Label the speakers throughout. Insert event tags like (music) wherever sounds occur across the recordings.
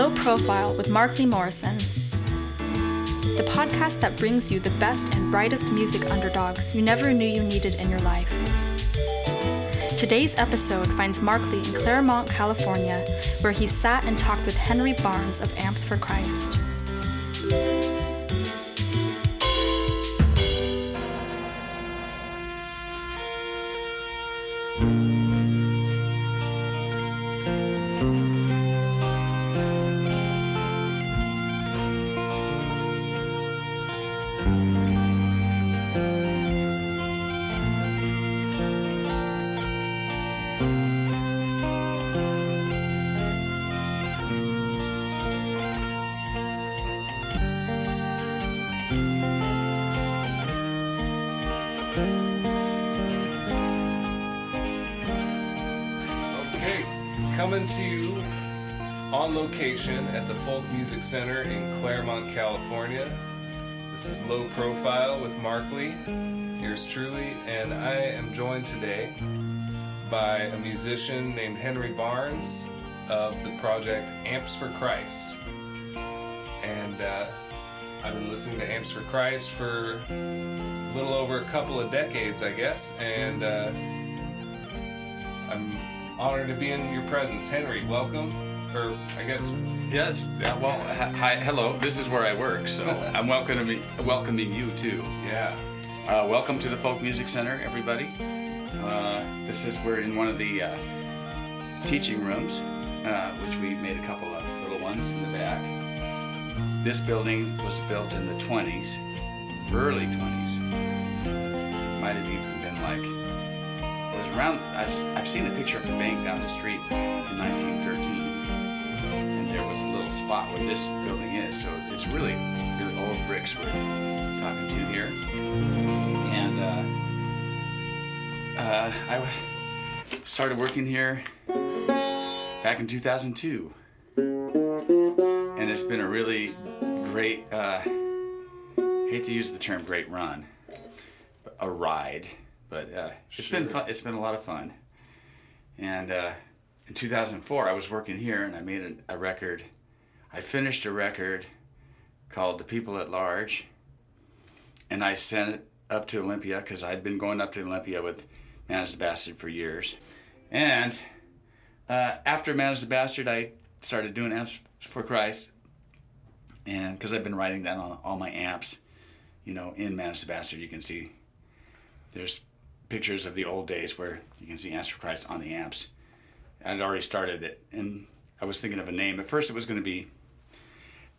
Speaker 1: Low Profile with Mark Lee Morrison, the podcast that brings you the best and brightest music underdogs you never knew you needed in your life. Today's episode finds Mark Lee in Claremont, California, where he sat and talked with Henry Barnes of Amps for Christ.
Speaker 2: You on location at the Folk Music Center in Claremont, California. This is Low Profile with Mark Lee, yours truly, and I am joined today by a musician named Henry Barnes of the project Amps for Christ. And uh, I've been listening to Amps for Christ for a little over a couple of decades, I guess, and uh, I'm honored to be in your presence. Henry, welcome. Or I guess
Speaker 3: Yes. Yeah, well, h- hi, hello. This is where I work, so (laughs) I'm welcoming welcoming you too.
Speaker 2: yeah.
Speaker 3: Uh, welcome to the Folk Music Center, everybody. Uh, this is we're in one of the uh, teaching rooms, uh, which we made a couple of little ones in the back. This building was built in the 20s, early 20s. Might have even been like around. I've, I've seen a picture of the bank down the street in 1913 and there was a little spot where this building is. So it's really, really old bricks we're talking to here. And uh, uh, I started working here back in 2002, and it's been a really great. Uh, hate to use the term "great run," a ride, but uh, it's been fun. It's been a lot of fun, and. Uh, in 2004, I was working here and I made an, a record. I finished a record called The People at Large, and I sent it up to Olympia because I'd been going up to Olympia with Man is the Bastard for years. And uh, after Man is the Bastard, I started doing Amps for Christ, and because I've been writing that on all my amps, you know, in Man is the Bastard, you can see there's pictures of the old days where you can see for Christ on the amps. I'd already started it, and I was thinking of a name. At first, it was going to be.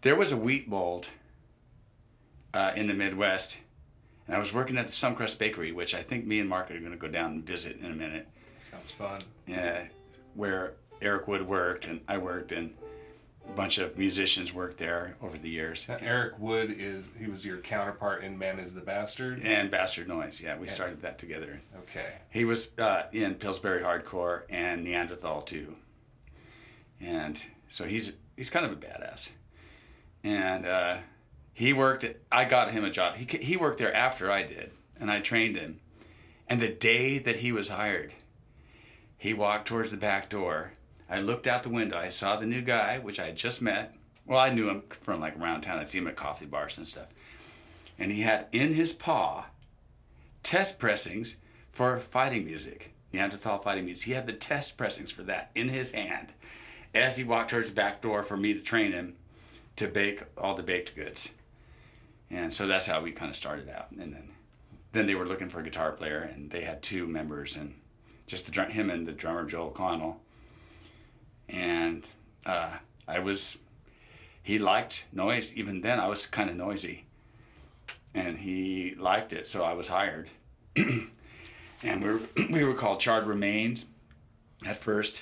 Speaker 3: There was a wheat mold uh, in the Midwest, and I was working at the Some Crust Bakery, which I think me and Mark are going to go down and visit in a minute,
Speaker 2: Sounds fun.
Speaker 3: uh, where Eric Wood worked and I worked, and a bunch of musicians worked there over the years.
Speaker 2: Now, Eric Wood is he was your counterpart in Man is the Bastard.
Speaker 3: And Bastard Noise, yeah, we started that together.
Speaker 2: Okay.
Speaker 3: He was uh, in Pillsbury Hardcore and Neanderthal too, and so he's he's kind of a badass. And uh, he worked. At, I got him a job. He he worked there after I did, and I trained him. And the day that he was hired, he walked towards the back door. I looked out the window. I saw the new guy, which I had just met. Well, I knew him from like around town. I'd see him at coffee bars and stuff. And he had in his paw test pressings for fighting music, Neanderthal fighting music. He had the test pressings for that in his hand as he walked towards the back door for me to train him to bake all the baked goods. And so that's how we kind of started out. And then, then they were looking for a guitar player, and they had two members, and just the, him and the drummer Joel Connell. And uh, I was, he liked noise. Even then, I was kind of noisy and he liked it, so I was hired. (clears throat) and we were, (clears throat) we were called Charred Remains at first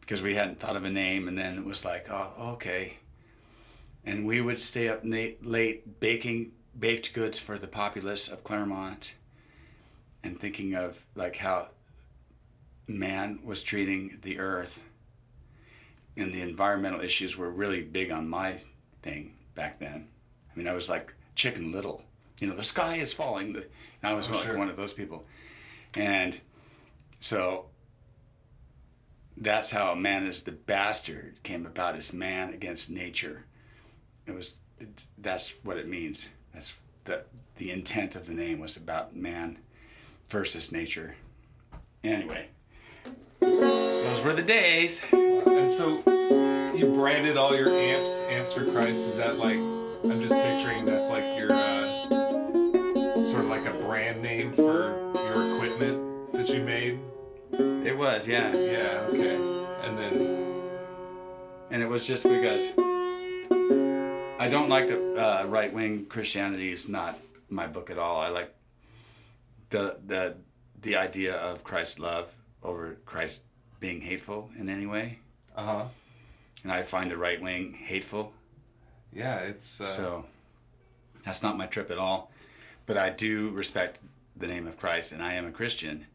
Speaker 3: because we hadn't thought of a name, and then it was like, oh, okay. And we would stay up late baking baked goods for the populace of Claremont and thinking of like how man was treating the earth and the environmental issues were really big on my thing back then. I mean, I was like Chicken Little. You know, the sky is falling. And I was
Speaker 2: Oh,
Speaker 3: like
Speaker 2: sure.
Speaker 3: one of those people. And so that's how man is the bastard came about as man against nature. It was that's what it means. That's the the intent of the name was about man versus nature. Anyway, those were the days.
Speaker 2: And so you branded all your amps, amps for Christ. Is that like I'm just picturing that's like your uh, sort of like a brand name for your equipment that you made.
Speaker 3: It was, yeah.
Speaker 2: Yeah. Okay. And then
Speaker 3: And it was just because I don't like the uh, right wing Christianity is not my book at all. I like the the the idea of Christ's love over Christ being hateful in any way,
Speaker 2: uh huh.
Speaker 3: and I find the right wing hateful.
Speaker 2: Yeah. It's uh,
Speaker 3: So that's not my trip at all. But I do respect the name of Christ, and I am a Christian,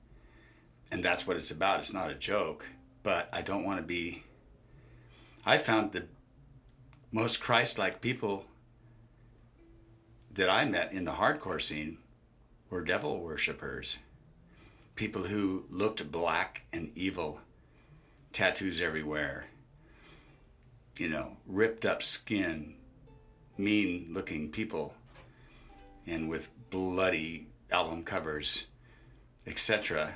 Speaker 3: and that's what it's about. It's not a joke, but I don't want to be. I found the most Christ-like people that I met in the hardcore scene were devil worshippers, people who looked black and evil, tattoos everywhere, you know, ripped up skin, mean looking people and with bloody album covers, etc.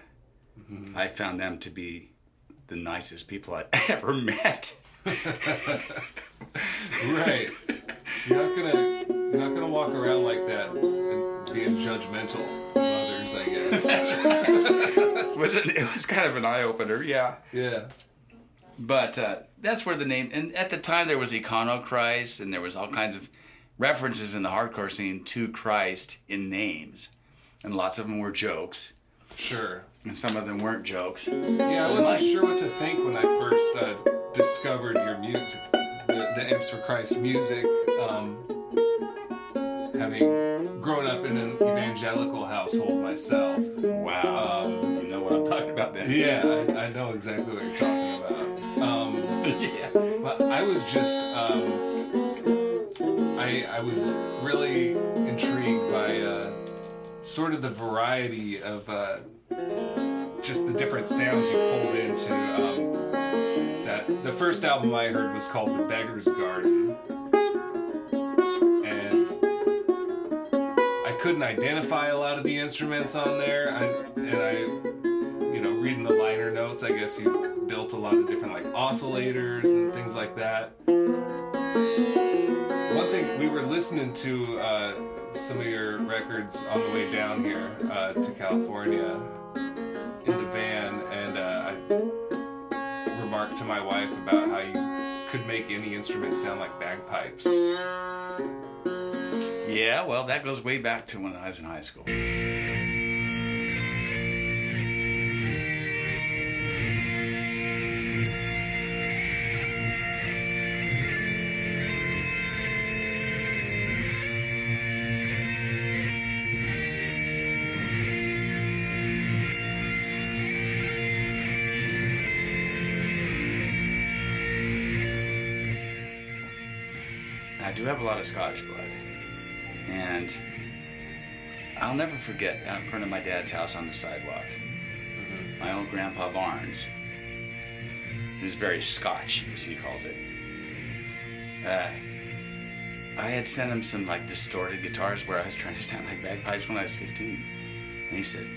Speaker 3: Mm-hmm. I found them to be the nicest people I'd (laughs) ever met. (laughs)
Speaker 2: right. You're not gonna you're not gonna walk around like that and being judgmental I guess. (laughs)
Speaker 3: was it, it was kind of an eye opener, yeah.
Speaker 2: yeah.
Speaker 3: But uh, that's where the name. And at the time, there was Iconochrist, and there was all kinds of references in the hardcore scene to Christ in names, and lots of them were jokes,
Speaker 2: Sure.
Speaker 3: and some of them weren't jokes.
Speaker 2: Yeah, I wasn't sure what to think when I first uh, discovered your music, the, the Amps for Christ music. Um, having grown up in an evangelical household myself.
Speaker 3: Wow,
Speaker 2: Um,
Speaker 3: you know what I'm talking about then?
Speaker 2: Yeah, I, I know exactly what you're talking about. Um, (laughs)
Speaker 3: yeah.
Speaker 2: but I was just, um, I, I was really intrigued by uh, sort of the variety of uh, just the different sounds you pulled into. Um, that the first album I heard was called The Beggar's Garden, couldn't identify a lot of the instruments on there. I, and I, you know, reading the liner notes, I guess you built a lot of different like oscillators and things like that. One thing we were listening to uh, some of your records on the way down here uh, to California in the van, and uh, I remarked to my wife about how you could make any instrument sound like bagpipes.
Speaker 3: Yeah, well, that goes way back to when I was in high school. I do have a lot of Scottish. And I'll never forget out in front of my dad's house on the sidewalk, my old grandpa Barnes, who's very Scotch, as he calls it. Uh, I had sent him some like distorted guitars where I was trying to sound like bagpipes when I was 15. And he said,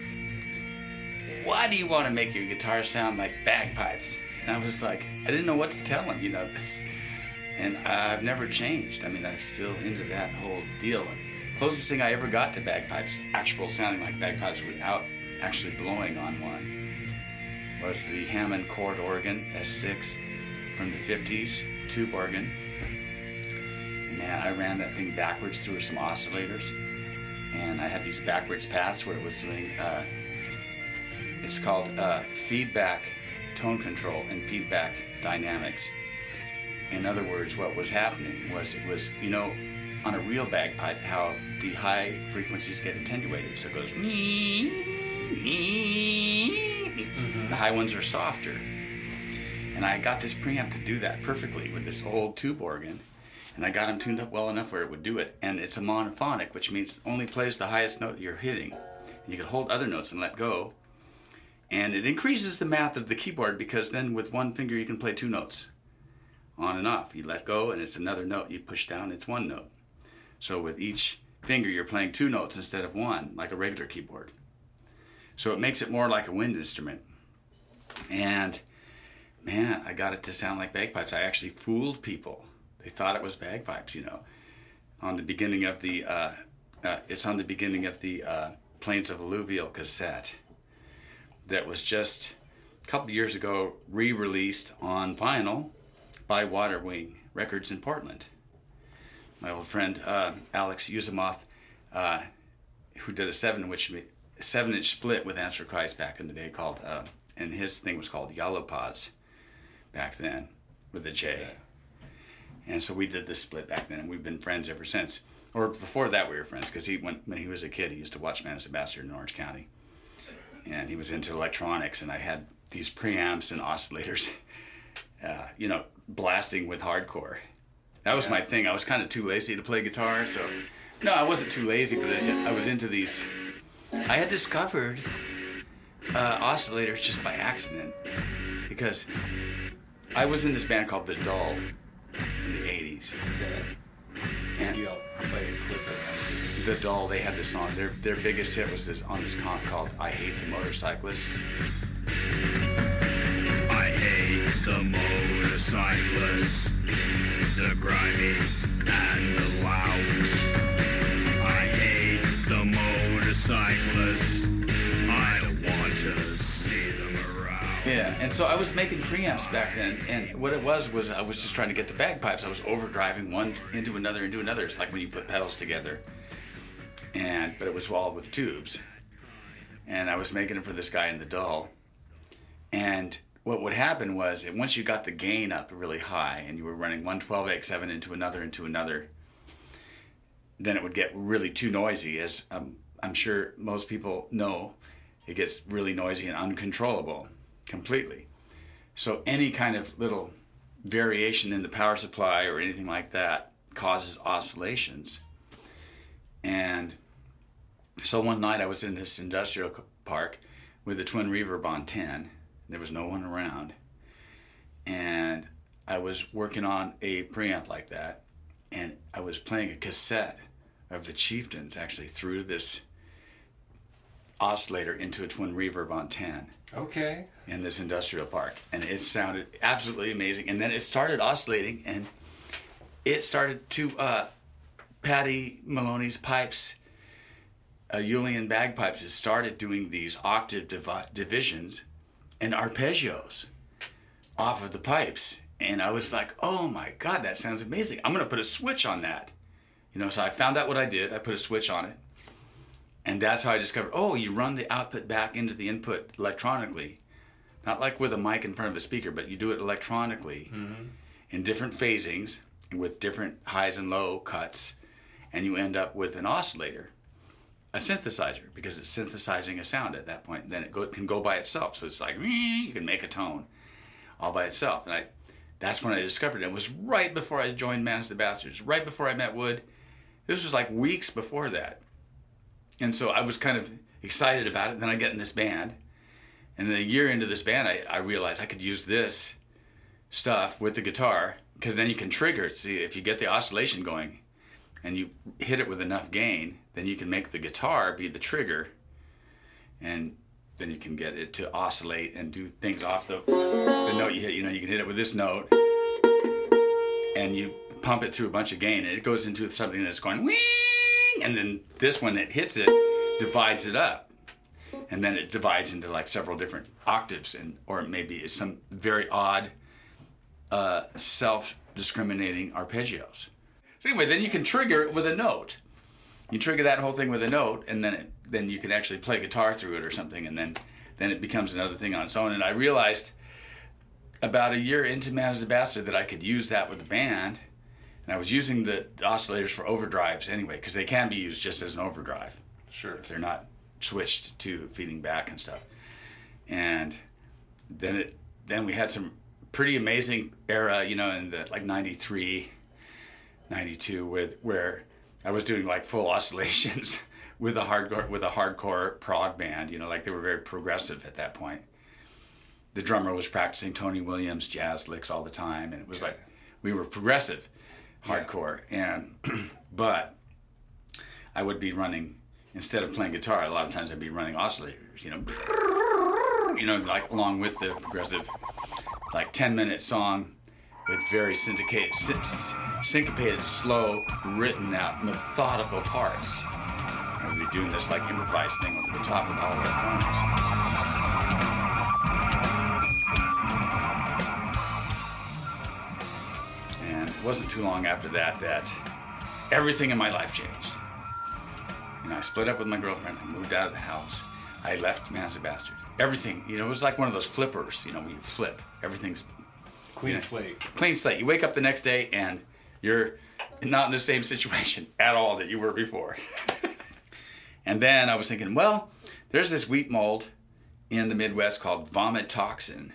Speaker 3: Why do you want to make your guitar sound like bagpipes? And I was like, I didn't know what to tell him, you know. This, and I've never changed. I mean, I'm still into that whole deal. Closest thing I ever got to bagpipes, actual sounding like bagpipes without actually blowing on one, was the Hammond chord organ S6 from the 50s, tube organ. And man, I ran that thing backwards through some oscillators, and I had these backwards paths where it was doing. Uh, it's called uh, feedback tone control and feedback dynamics. In other words, what was happening was it was, you know, on a real bagpipe, how the high frequencies get attenuated. So it goes. mmm The high ones are softer. And I got this preamp to do that perfectly with this old tube organ. And I got them tuned up well enough where it would do it. And it's a monophonic, which means it only plays the highest note you're hitting. And you can hold other notes and let go. And it increases the math of the keyboard because then with one finger you can play two notes on and off. You let go and it's another note. You push down, it's one note. So with each finger you're playing two notes instead of one, like a regular keyboard. So it makes it more like a wind instrument. And man, I got it to sound like bagpipes. I actually fooled people. They thought it was bagpipes, you know. On the beginning of the, uh, uh, it's on the beginning of the uh, Plains of Alluvial cassette that was just a couple years ago re-released on vinyl by Waterwing Records in Portland. My old friend uh, Alex Yusimoff, uh, who did a seven which seven inch split with Amps for Christ back in the day called, uh, and his thing was called Yellow Pods back then with a J. And so we did this split back then, and we've been friends ever since. Or before that, we were friends because he went when he was a kid. He used to watch Man as a Bastard in Orange County, and he was into electronics. And I had these preamps and oscillators, (laughs) uh, you know, blasting with hardcore. That was
Speaker 2: Yeah.
Speaker 3: my thing. I was kind of too lazy to play guitar, so no, I wasn't too lazy, but I, just, I was into these. I had discovered uh, oscillators just by accident because I was in this band called The Doll in the '80s,
Speaker 2: Okay.
Speaker 3: and
Speaker 2: Maybe I'll play a clip of
Speaker 3: The Doll. they had this song. Their their biggest hit was this on this comp called "I Hate the Motorcyclist."
Speaker 4: I hate the motorcyclists, the grimy and the loud. I hate the motorcyclists. I want to see them around.
Speaker 3: Yeah, and so I was making preamps back then, and what it was was I was just trying to get the bagpipes. I was overdriving one into another into another. It's like when you put pedals together, and but it was all with tubes, and I was making them for this guy in the doll, and what would happen was that once you got the gain up really high, and you were running one 12AX7 into another into another, then it would get really too noisy, as um, I'm sure most people know. It gets really noisy and uncontrollable completely. So any kind of little variation in the power supply or anything like that causes oscillations. And so one night I was in this industrial park with a twin reverb on 10. There was no one around. And I was working on a preamp like that. And I was playing a cassette of the Chieftains actually through this oscillator into a twin reverb on 10
Speaker 2: Okay.
Speaker 3: in this industrial park and it sounded absolutely amazing and then it started oscillating and it started to uh, Paddy Moloney's pipes uh, uilleann bagpipes it started doing these octave divi- divisions and arpeggios off of the pipes. And i was like oh my god that sounds amazing. I'm going to put a switch on that. You know so i found out what i did. I put a switch on it. And that's how I discovered, oh, you run the output back into the input electronically. Not like with a mic in front of a speaker, but you do it electronically mm-hmm. in different phasings with different highs and low cuts. And you end up with an oscillator, a synthesizer, because it's synthesizing a sound at that point. Then it go, can go by itself. So it's like, you can make a tone all by itself. And I, that's when I discovered it. It was right before I joined Man's the Bastards, right before I met Wood. This was like weeks before that and so I was kind of excited about it. Then I get in this band, and then a year into this band, I, I realized I could use this stuff with the guitar because then you can trigger it. See, if you get the oscillation going, and you hit it with enough gain, then you can make the guitar be the trigger, and then you can get it to oscillate and do things off the the note you hit. You know, you can hit it with this note, and you pump it through a bunch of gain, and it goes into something that's going wing, and then this one that hits it divides it up, and then it divides into like several different octaves, and or maybe some very odd, uh, self-discriminating arpeggios. So anyway, then you can trigger it with a note. You trigger that whole thing with a note, and then it, then you can actually play guitar through it or something, and then then it becomes another thing on its own. And I realized about a year into Man as a Bastard that I could use that with the band. And I was using the, oscillators for overdrives anyway, because they can be used just as an overdrive
Speaker 2: Sure.
Speaker 3: if they're not switched to feeding back and stuff. And then it then we had some pretty amazing era, you know, in the like 93, 92 with where I was doing like full (laughs) oscillations with a hardcore with a hardcore prog band. You know, like they were very progressive at that point. The drummer was practicing Tony Williams jazz licks all the time, and it was like we were progressive, hardcore. And (clears throat) but I would be running instead of playing guitar. A lot of times I'd be running oscillators. You know, (laughs) you know, like along with the progressive, like ten minute song with very syndicated, syncopated, slow, written out, methodical parts. I would be doing this like improvised thing over the top of all electronics. And it wasn't too long after that that everything in my life changed. And I split up with my girlfriend. I moved out of the house. I left Man as a Bastard. Everything, you know, it was like one of those flippers, you know, when you flip, everything's
Speaker 2: Clean
Speaker 3: Yeah.
Speaker 2: slate.
Speaker 3: clean slate. You wake up the next day and you're not in the same situation (laughs) at all that you were before. (laughs) and then I was thinking, well, there's this wheat mold in the Midwest called vomit toxin.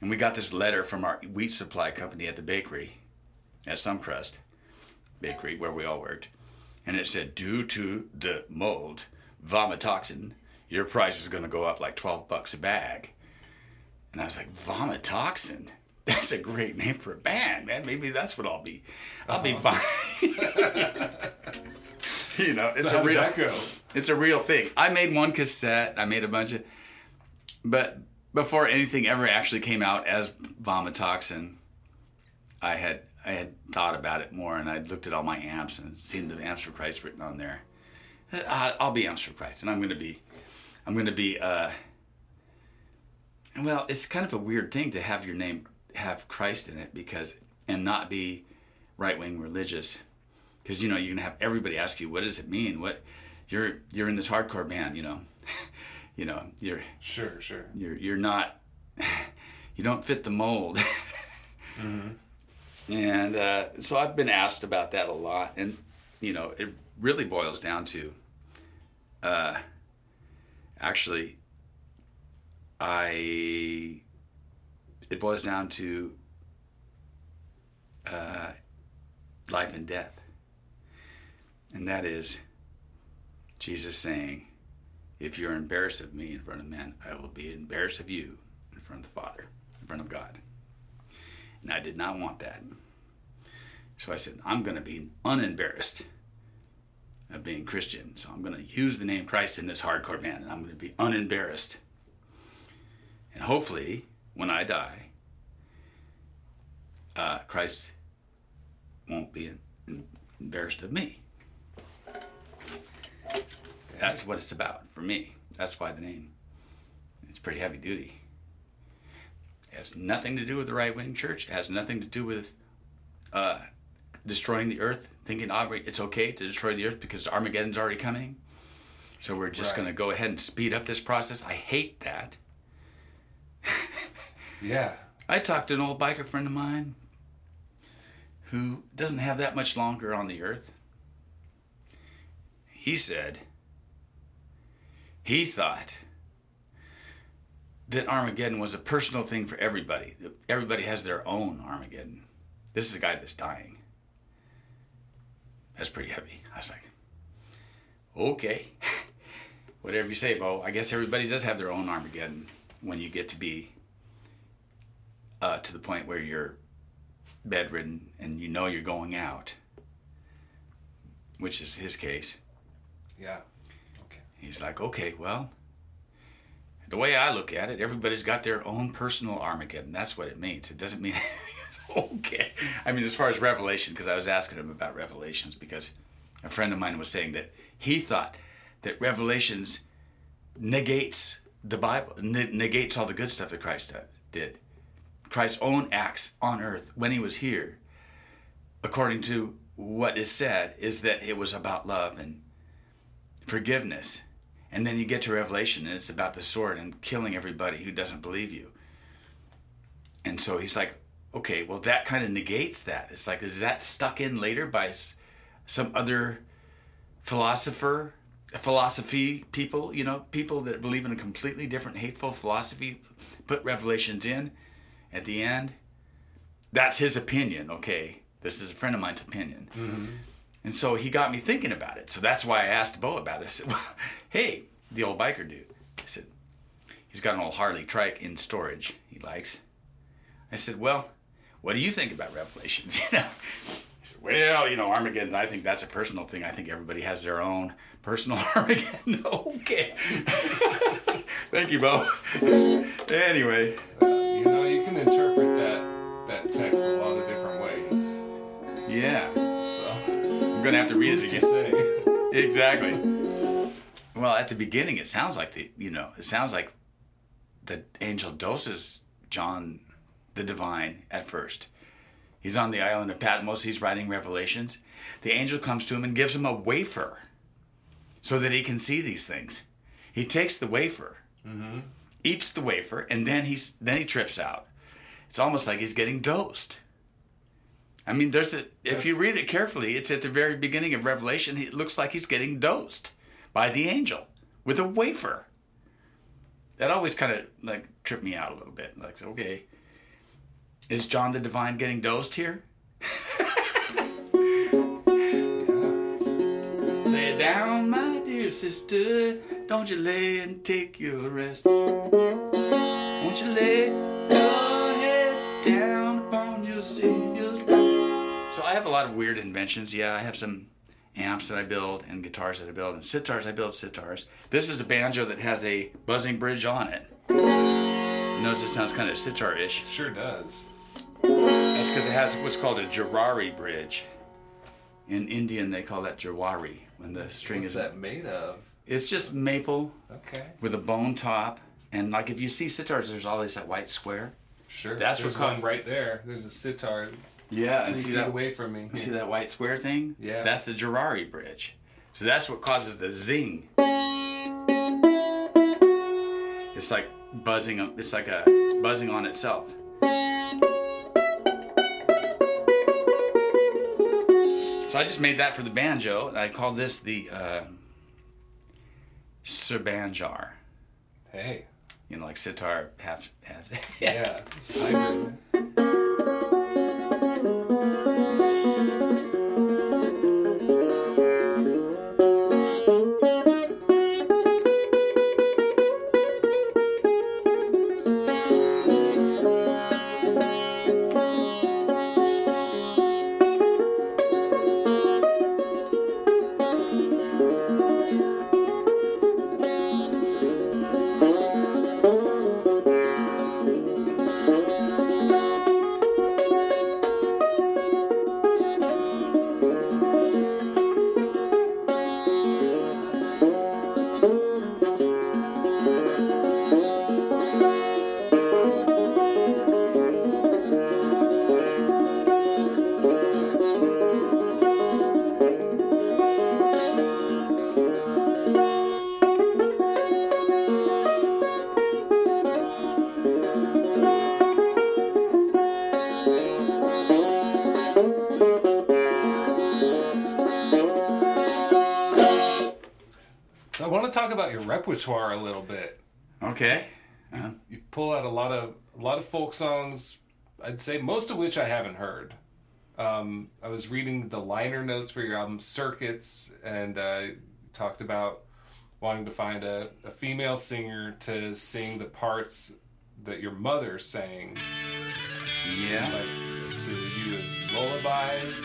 Speaker 3: And we got this letter from our wheat supply company at the bakery, at Some Crust Bakery, where we all worked. And it said, due to the mold, vomit toxin, your price is going to go up like 12 bucks a bag. And I was like, Vomit Toxin? (laughs) That's a great name for a band, man. Maybe that's what I'll be. I'll be buying. (laughs) you know, it's
Speaker 2: So
Speaker 3: a real it's a real thing. I made one cassette. I made a bunch of, but before anything ever actually came out as Vomitoxin, I had I had thought about it more, and I'd looked at all my amps and seen the amps for Christ written on there. Uh, I'll be amps for Christ, and I'm going to be, I'm going to be. Uh, well, it's kind of a weird thing to have your name have Christ in it because and not be right wing religious. Because you know you're gonna have everybody ask you what does it mean? What you're you're in this hardcore band you know (laughs) you know you're
Speaker 2: Sure, sure.
Speaker 3: you're you're not (laughs) you don't fit the mold. (laughs) And uh, so I've been asked about that a lot and you know it really boils down to uh, actually I it boils down to uh, life and death and that is Jesus saying if you're embarrassed of me in front of men, I will be embarrassed of you in front of the Father, in front of God. And I did not want that. So I said, I'm going to be unembarrassed of being Christian. So I'm going to use the name Christ in this hardcore band, and I'm going to be unembarrassed. And hopefully, when I die, uh, Christ won't be embarrassed of me. That's what it's about for me. That's why the name. It's pretty heavy duty. It has nothing to do with the right wing church. It has nothing to do with uh, destroying the earth, thinking oh, it's okay to destroy the earth because Armageddon's already coming. So we're just
Speaker 2: Right.
Speaker 3: going to go ahead and speed up this process. I hate that. (laughs)
Speaker 2: Yeah.
Speaker 3: I talked to an old biker friend of mine who doesn't have that much longer on the earth. He said he thought that Armageddon was a personal thing for everybody. Everybody has their own Armageddon. This is a guy that's dying. That's pretty heavy. I was like, okay, (laughs) whatever you say, Bo. I guess everybody does have their own Armageddon when you get to be uh, to the point where you're bedridden and you know you're going out, which is his case.
Speaker 2: Yeah. Okay.
Speaker 3: He's like, okay, well, the way I look at it, everybody's got their own personal Armageddon. That's what it means. It doesn't mean (laughs) it's okay. I mean, as far as Revelation, because I was asking him about Revelations, because a friend of mine was saying that he thought that Revelations negates the Bible, negates all the good stuff that Christ did. Christ's own acts on earth when he was here, according to what is said, is that it was about love and forgiveness. And then you get to Revelation and it's about the sword and killing everybody who doesn't believe you. And so he's like, okay, well, that kind of negates that. It's like, is that stuck in later by some other philosopher, philosophy people, you know, people that believe in a completely different hateful philosophy, put Revelations in at the end? That's his opinion, okay? This is a friend of mine's opinion. Mm-hmm. And so he got me thinking about it. So that's why I asked Bo about it. I said, well, (laughs) hey, the old biker dude. I said, he's got an old Harley trike in storage he likes. I said, well, what do you think about Revelations? (laughs) You know? He said, well, you know, Armageddon, I think that's a personal thing. I think everybody has their own personal (laughs) Armageddon. (laughs) okay. (laughs) Thank you, Bo. anyway,
Speaker 2: You know, you can interpret that that text a lot of different ways.
Speaker 3: yeah.
Speaker 2: So,
Speaker 3: I'm going to have to read it again. exactly. Well, at the beginning, it sounds like the you know it sounds like the angel doses John the divine at first. He's on the island of Patmos. He's writing Revelations. The angel comes to him and gives him a wafer, so that he can see these things. He takes the wafer, mm-hmm. eats the wafer, and then he's then he trips out. It's almost like he's getting dosed. I mean, there's a, if you read it carefully, it's at the very beginning of Revelation. It looks like he's getting dosed by the angel with a wafer. That always kind of like tripped me out a little bit. Like, okay, is John the Divine getting dosed here? (laughs) Lay down, my dear sister. Don't you lay and take your rest. Won't you lay your head down upon your Savior's breast? So I have a lot of weird inventions. Yeah, I have some amps that I build and guitars that I build and sitars. I build sitars. This is a banjo that has a buzzing bridge on it. You notice it sounds kind of sitar-ish.
Speaker 2: Sure does.
Speaker 3: That's because it has what's called a Jawari bridge. In Indian, they call that Jawari when the string
Speaker 2: What's
Speaker 3: is.
Speaker 2: that made of?
Speaker 3: It's just maple
Speaker 2: Okay.
Speaker 3: with a bone top, and like if you see sitars, there's always that white square.
Speaker 2: Sure.
Speaker 3: That's
Speaker 2: There's
Speaker 3: what
Speaker 2: one
Speaker 3: co-
Speaker 2: right there. There's a sitar
Speaker 3: Yeah, and see that
Speaker 2: away from me. (laughs)
Speaker 3: See that white square thing?
Speaker 2: Yeah.
Speaker 3: That's the Jawari bridge. So that's what causes the zing. It's like buzzing. It's like a buzzing on itself. So I just made that for the banjo, and I called this the uh, Serbanjar.
Speaker 2: Hey.
Speaker 3: You know, like sitar half half. (laughs)
Speaker 2: Yeah. Hybrid. I'd say most of which I haven't heard. Um, I was reading the liner notes for your album Circuits, and uh, talked about wanting to find a, a female singer to sing the parts that your mother sang,
Speaker 3: yeah.
Speaker 2: like to you as lullabies.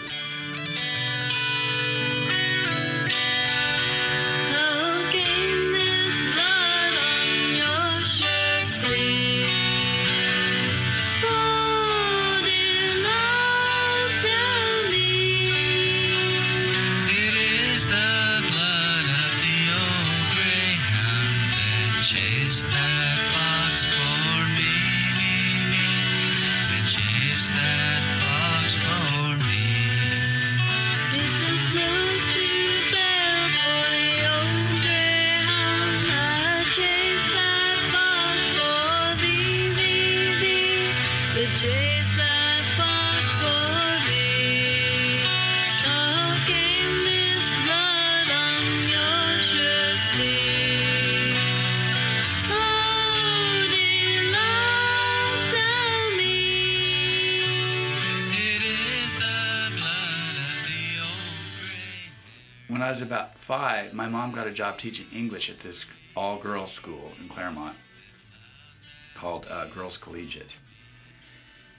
Speaker 3: Was about five, my mom got a job teaching English at this all girls school in Claremont called uh, Girls Collegiate.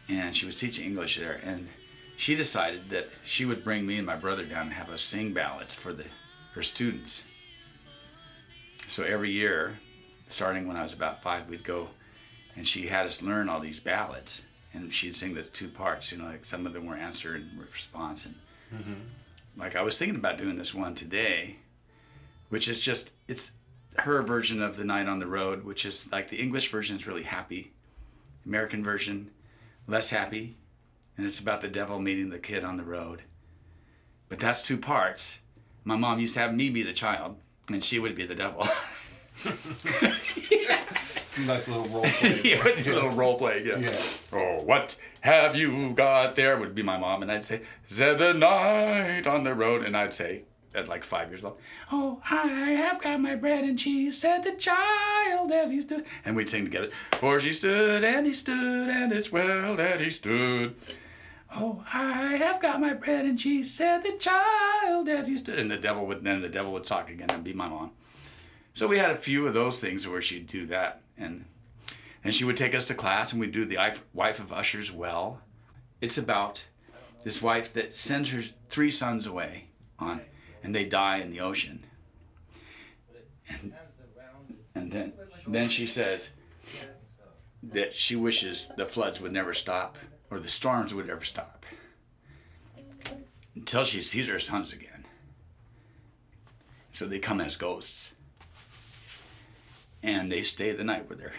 Speaker 3: And she was teaching English there. And she decided that she would bring me and my brother down and have us sing ballads for the, her students. So every year, starting when I was about five, we'd go and she had us learn all these ballads. And she'd sing the two parts, you know, like some of them were answer and response. And like I was thinking about doing this one today, which is just it's her version of the knight on the road, which is like the English version is really happy, American version less happy, and it's about the devil meeting the kid on the road. But that's two parts. My mom used to have me be the child, and she would be the devil. (laughs) (laughs)
Speaker 2: It's a nice little role (laughs) play.
Speaker 3: yeah, a little role play. Yeah.
Speaker 2: Yeah.
Speaker 3: Oh, what have you got there? Would be my mom, and I'd say, "Said the knight on the road," and I'd say, at like five years old, "Oh, I have got my bread and cheese," said the child as he stood, and we'd sing together. For she stood and he stood, and it's well that he stood. Oh, I have got my bread and cheese, said the child as he stood, and the devil would then the devil would talk again and be my mom. So we had a few of those things where she'd do that, and and she would take us to class, and we'd do the wife of Usher's well. It's about this wife that sends her three sons away on, and they die in the ocean. And, and then then she says that she wishes the floods would never stop or the storms would never stop until she sees her sons again. So they come as ghosts and they stay the night with her.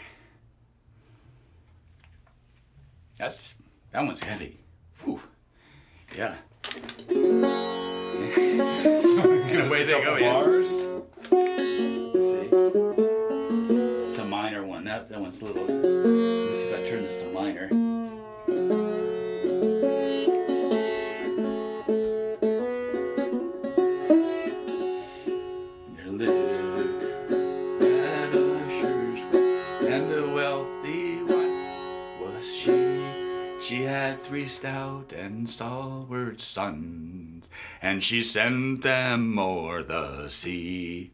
Speaker 3: That's that one's heavy. Whew. Yeah. (laughs) Away they go. Yeah.
Speaker 2: Bars.
Speaker 3: Let's see. It's a minor one. That that one's a little. Stout and stalwart sons, and she sent them o'er the sea.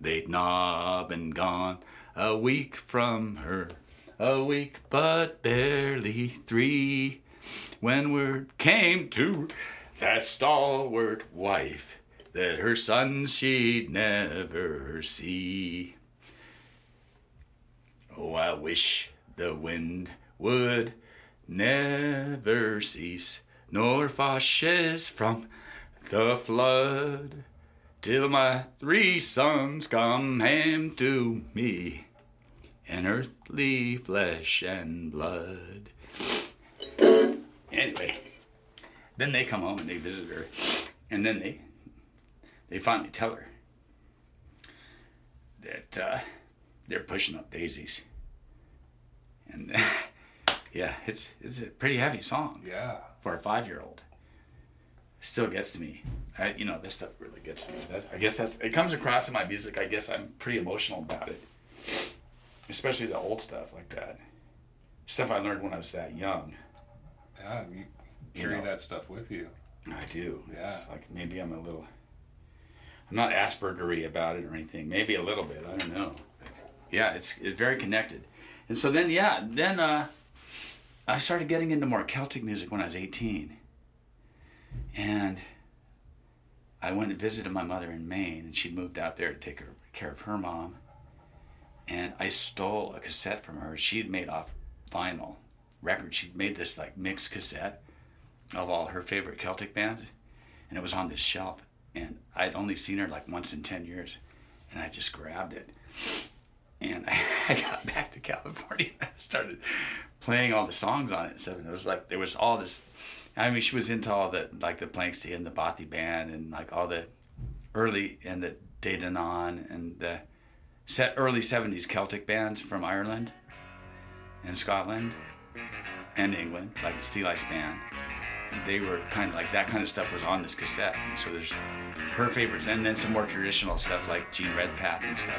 Speaker 3: They'd not been gone a week from her, a week but barely three, when word came to that stalwart wife that her sons she'd never see. Oh, I wish the wind would never cease, nor fashes from the flood, till my three sons come home to me in earthly flesh and blood. Anyway, then they come home and they visit her, and then they they finally tell her that uh, they're pushing up daisies. And (laughs) yeah, it's it's a pretty heavy song
Speaker 2: Yeah.
Speaker 3: for a five year old. Still gets to me. I, you know, this stuff really gets to me. That, I guess that's it comes across in my music. I guess I'm pretty emotional about it, especially the old stuff like that. Stuff I learned when I was that young.
Speaker 2: Yeah. You carry
Speaker 3: know.
Speaker 2: that stuff with you.
Speaker 3: I do.
Speaker 2: Yeah.
Speaker 3: It's like maybe I'm a little. I'm not Aspergery about it or anything. Maybe a little bit. I don't know. Yeah, it's it's very connected. And so then yeah, then uh, I started getting into more Celtic music when I was 18. And I went and visited my mother in Maine, and she'd moved out there to take care of her mom. And I stole a cassette from her. She'd made off vinyl record. She'd made this like mixed cassette of all her favorite Celtic bands, and it was on this shelf. And I'd only seen her like once in 10 years, and I just grabbed it. And (laughs) I, got back to California and I started playing all the songs on it and stuff. And it was like, there was all this. I mean, she was into all the, like the Planxty and the Bothy band and like all the early, and the De Dannan and the set early 70s Celtic bands from Ireland and Scotland and England, like the Steeleye Span. And they were kind of like that kind of stuff was on this cassette. And so there's her favorites, and then some more traditional stuff like Jean Redpath and stuff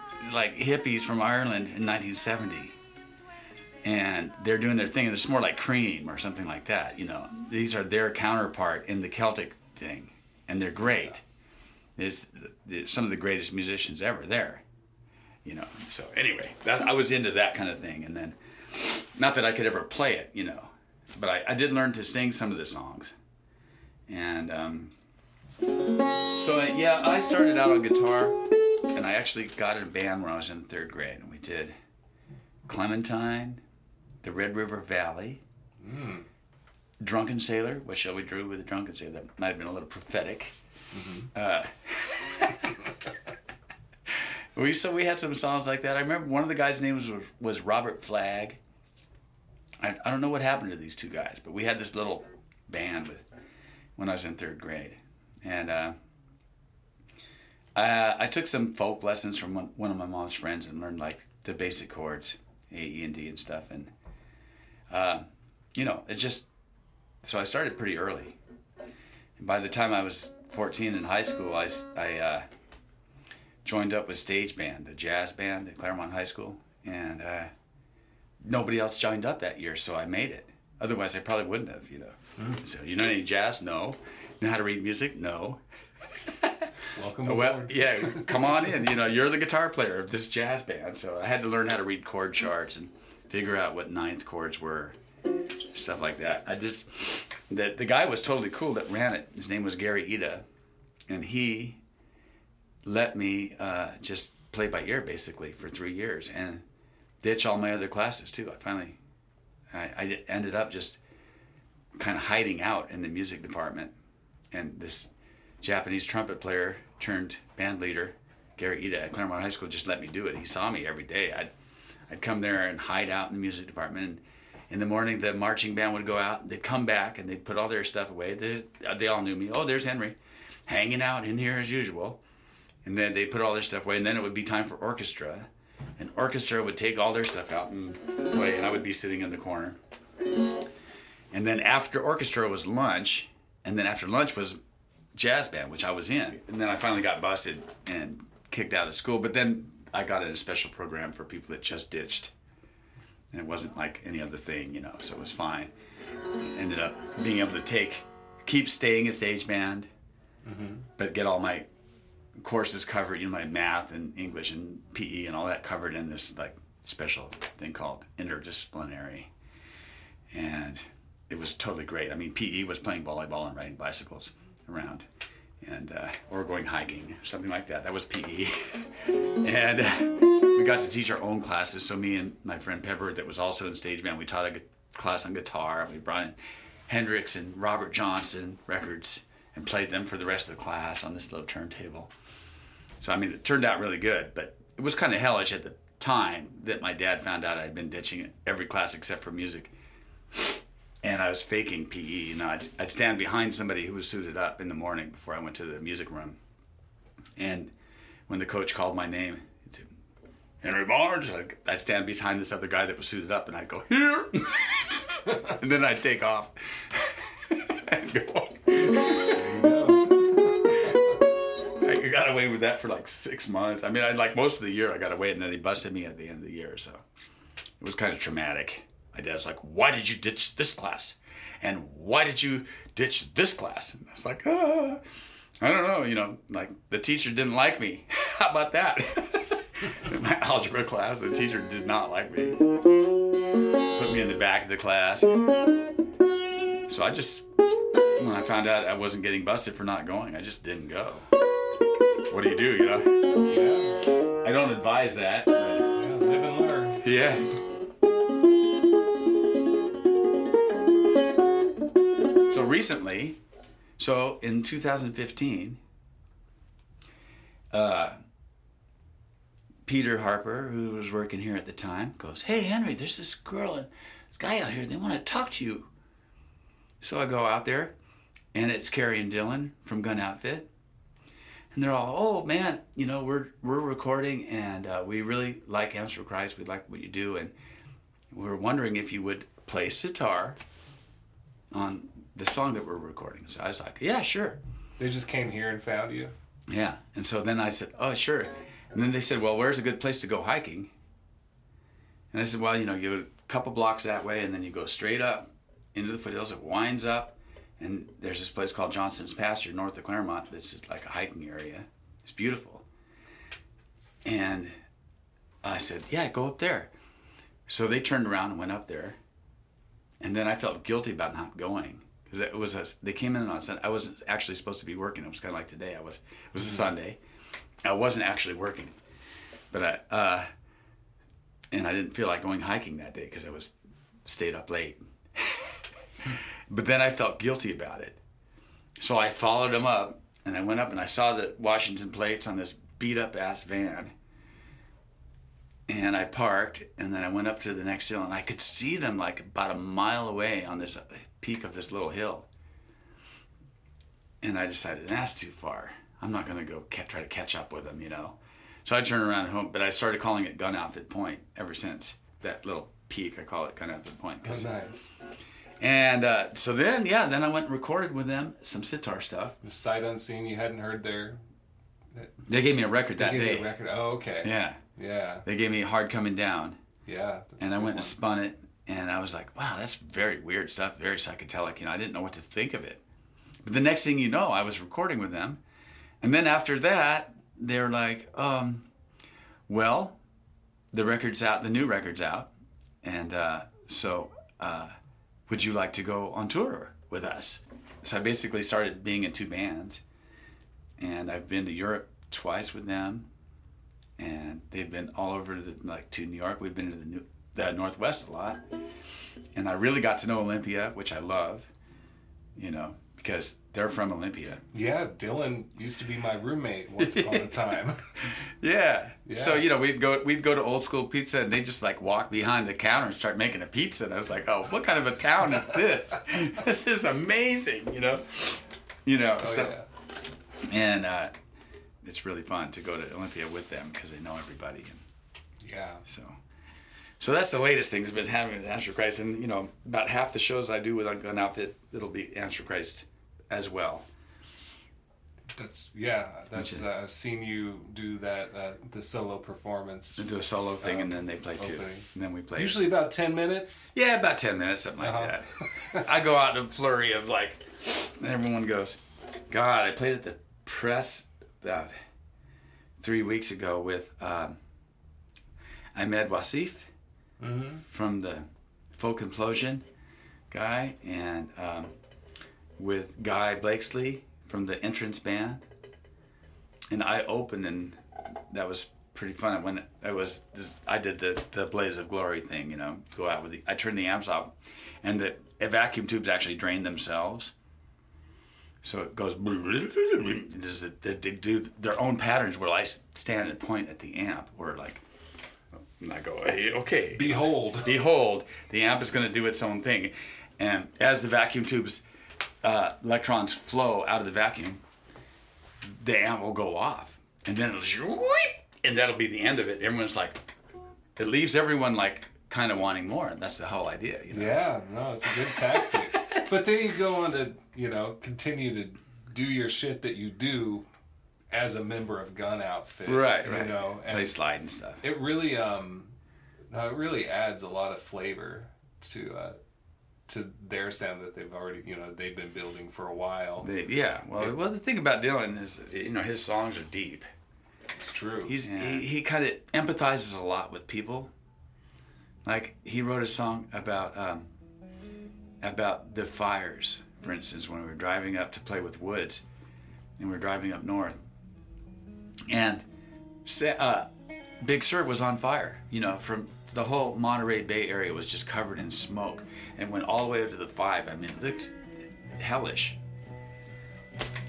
Speaker 3: like hippies from Ireland in 1970, and they're doing their thing. and It's more like Cream or something like that. You know, these are their counterpart in the Celtic thing, and they're great. It's, it's some of the greatest musicians ever there. You know. So anyway, that, I was into that kind of thing, and then not that I could ever play it, you know, but I, I did learn to sing some of the songs, and. Um, so uh, yeah, I started out on guitar, and I actually got in a band when I was in third grade, and we did Clementine, the Red River Valley, Drunken Sailor. What shall we do with the drunken sailor? That might have been a little prophetic. Uh, (laughs) we so we had some songs like that. I remember one of the guys' names was was Robert Flagg. I, I don't know what happened to these two guys, but we had this little band with when I was in third grade, and uh, I, I took some folk lessons from one, one of my mom's friends and learned like the basic chords, A, E, and D and stuff, and uh, you know it just so I started pretty early. And by the time I was 14 in high school, I uh, joined up with stage band, the jazz band at Claremont High School, and uh, nobody else joined up that year, so I made it. Otherwise, I probably wouldn't have, you know. So, you know any jazz? No. Know how to read music? No.
Speaker 2: Welcome
Speaker 3: well,
Speaker 2: aboard.
Speaker 3: yeah, come on in. You know, you're the guitar player of this jazz band, so I had to learn how to read chord charts and figure out what ninth chords were, stuff like that. I just the the guy was totally cool that ran it. His name was Gary Ida, and he let me uh, just play by ear basically for three years and ditch all my other classes too. I finally, I, I ended up just kind of hiding out in the music department, and this Japanese trumpet player turned band leader, Gary Ida at Claremont High School, just let me do it. He saw me every day. I'd, I'd come there and hide out in the music department. And in the morning, the marching band would go out. They'd come back and they'd put all their stuff away. They, they all knew me. Oh, there's Henry, hanging out in here as usual. And then they'd put all their stuff away. And then it would be time for orchestra. And orchestra would take all their stuff out and play. And I would be sitting in the corner. And then after orchestra was lunch, and then after lunch was jazz band, which I was in. And then I finally got busted and kicked out of school. But then I got in a special program for people that just ditched. And it wasn't like any other thing, you know, so it was fine. Ended up being able to take, keep staying a stage band, mm-hmm. but get all my courses covered, you know, my math and English and PE and all that covered in this like special thing called interdisciplinary. And it was totally great. I mean, PE was playing volleyball and riding bicycles around, and uh, or going hiking, something like that. That was PE, (laughs) and uh, we got to teach our own classes. So me and my friend Pepper, that was also in stage band, we taught a class on guitar. We brought in Hendrix and Robert Johnson records and played them for the rest of the class on this little turntable. So I mean, it turned out really good, but it was kind of hellish at the time that my dad found out I'd been ditching every class except for music and I was faking PE. Know, I'd, I'd stand behind somebody who was suited up in the morning before I went to the music room. And when the coach called my name, Henry Barnes, I'd, I'd stand behind this other guy that was suited up and I'd go, here. (laughs) and then I'd take off (laughs) and go. (laughs) I got away with that for like six months. I mean, I like most of the year I got away, and then he busted me at the end of the year. So it was kind of traumatic. My dad's like, "Why did you ditch this class? And why did you ditch this class?" And I was like, ah, "I don't know. You know, like the teacher didn't like me. (laughs) How about that?" (laughs) In my algebra class, the teacher did not like me. Put me in the back of the class. So I just, when I found out I wasn't getting busted for not going, I just didn't go. What do you do? You know,
Speaker 2: Yeah.
Speaker 3: I don't advise that.
Speaker 2: Yeah. Live and learn.
Speaker 3: Yeah. Recently, so in 2015, uh, Peter Harper, who was working here at the time, goes, "Hey Henry, there's this girl and this guy out here. They want to talk to you." So I go out there, and it's Carrie and Dylan from Gun Outfit, and they're all, "Oh man, you know we're we're recording, and uh, we really like Amps for Christ. We like what you do, and we're wondering if you would play sitar on the song that we're recording." So I was like, "Yeah, sure."
Speaker 2: They just came here and found you.
Speaker 3: Yeah. And so then I said, oh, sure. And then they said, well, where's a good place to go hiking? And I said, well, you know, you go a couple blocks that way, and then you go straight up into the foothills. It winds up, and there's this place called Johnson's Pasture north of Claremont. This is like a hiking area. It's beautiful. And I said, yeah, go up there. So they turned around and went up there. And then I felt guilty about not going because it was a, they came in on Sunday. I wasn't actually supposed to be working. It was kind of like today. I was it was a Sunday. I wasn't actually working, but I uh, and I didn't feel like going hiking that day because I was stayed up late. (laughs) but then I felt guilty about it, so I followed him up and I went up and I saw the Washington plates on this beat up ass van. And I parked, and then I went up to the next hill, and I could see them like about a mile away on this peak of this little hill. And I decided that's too far. I'm not going to go ca- try to catch up with them, you know. So I turned around at home, but I started calling it Gun Outfit Point ever since that little peak. I call it Gun Outfit Point.
Speaker 2: Oh, nice.
Speaker 3: And uh, so then, yeah, then I went and recorded with them some sitar stuff.
Speaker 2: The sight unseen. You hadn't heard their.
Speaker 3: They gave me a record
Speaker 2: They
Speaker 3: that day.
Speaker 2: a record. Oh, okay.
Speaker 3: Yeah,
Speaker 2: Yeah.
Speaker 3: they gave me Hard Coming Down.
Speaker 2: Yeah.
Speaker 3: and I went and spun it, and I was like, wow, that's very weird stuff, very psychedelic. You know, I didn't know what to think of it. But the next thing you know, I was recording with them, and then after that, they're like, um, well, the record's out, the new record's out, and uh, so uh, would you like to go on tour with us? So I basically started being in two bands, and I've been to Europe twice with them and they've been all over the, like to New York. We've been to the, New, the Northwest a lot, and I really got to know Olympia, which I love, you know, because they're from Olympia.
Speaker 2: Yeah, Dylan used to be my roommate once upon a time. (laughs)
Speaker 3: Yeah. So you know, we'd go we'd go to Old School Pizza, and they just like walk behind the counter and start making a pizza, and I was like, oh, what kind of a town is this? (laughs) this is amazing, you know. You know.
Speaker 2: Oh
Speaker 3: so-
Speaker 2: yeah.
Speaker 3: And uh, it's really fun to go to Olympia with them because they know everybody. And,
Speaker 2: Yeah.
Speaker 3: So, so that's the latest things I've been having with Amps for Christ, and you know about half the shows I do with Gun Outfit, it'll be Amps for Christ as well.
Speaker 2: That's yeah. That's uh, I've seen you do that uh, the solo performance.
Speaker 3: They do a solo thing,
Speaker 2: Um,
Speaker 3: and then they play two,
Speaker 2: opening.
Speaker 3: and then we play.
Speaker 2: Usually about ten minutes.
Speaker 3: yeah, about ten minutes, something like
Speaker 2: Uh-huh.
Speaker 3: that. I go out in a flurry of like, and everyone goes, "God, I played at the press about three weeks ago with um, Imaad Wasif."
Speaker 2: Mm-hmm.
Speaker 3: from the folk implosion guy and um, with Guy Blakeslee from the entrance band. And i opened and that was pretty fun. When i was i did the the blaze of glory thing you know go out with the i turned the amps off and the vacuum tubes actually drain themselves. So it goes it they do their own patterns where i stand and point at the amp or like and I go, hey, okay.
Speaker 2: Behold.
Speaker 3: Behold, the amp is going to do its own thing. And as the vacuum tubes, uh, electrons flow out of the vacuum, the amp will go off. And then it'll, and that'll be the end of it. Everyone's like, it leaves everyone like kind of wanting more. And that's the whole idea, you know?
Speaker 2: Yeah. No, it's a good tactic. (laughs) but then you go on to you know continue to do your shit that you do as a member of Gun Outfit.
Speaker 3: Right,
Speaker 2: You
Speaker 3: right.
Speaker 2: know, and
Speaker 3: Play slide and stuff.
Speaker 2: it really um no, it really adds a lot of flavor to uh to their sound that they've already you know they've been building for a while
Speaker 3: They, yeah, well, well, the thing about Dylan is, you know, his songs are deep.
Speaker 2: it's true
Speaker 3: He's he, he kind of empathizes a lot with people. Like he wrote a song about um, about the fires, for instance, when we were driving up to play with Woods, and we were driving up north, and uh, Big Sur was on fire. You know, from the whole Monterey Bay area was just covered in smoke, and went all the way up to the five. I mean, it looked hellish.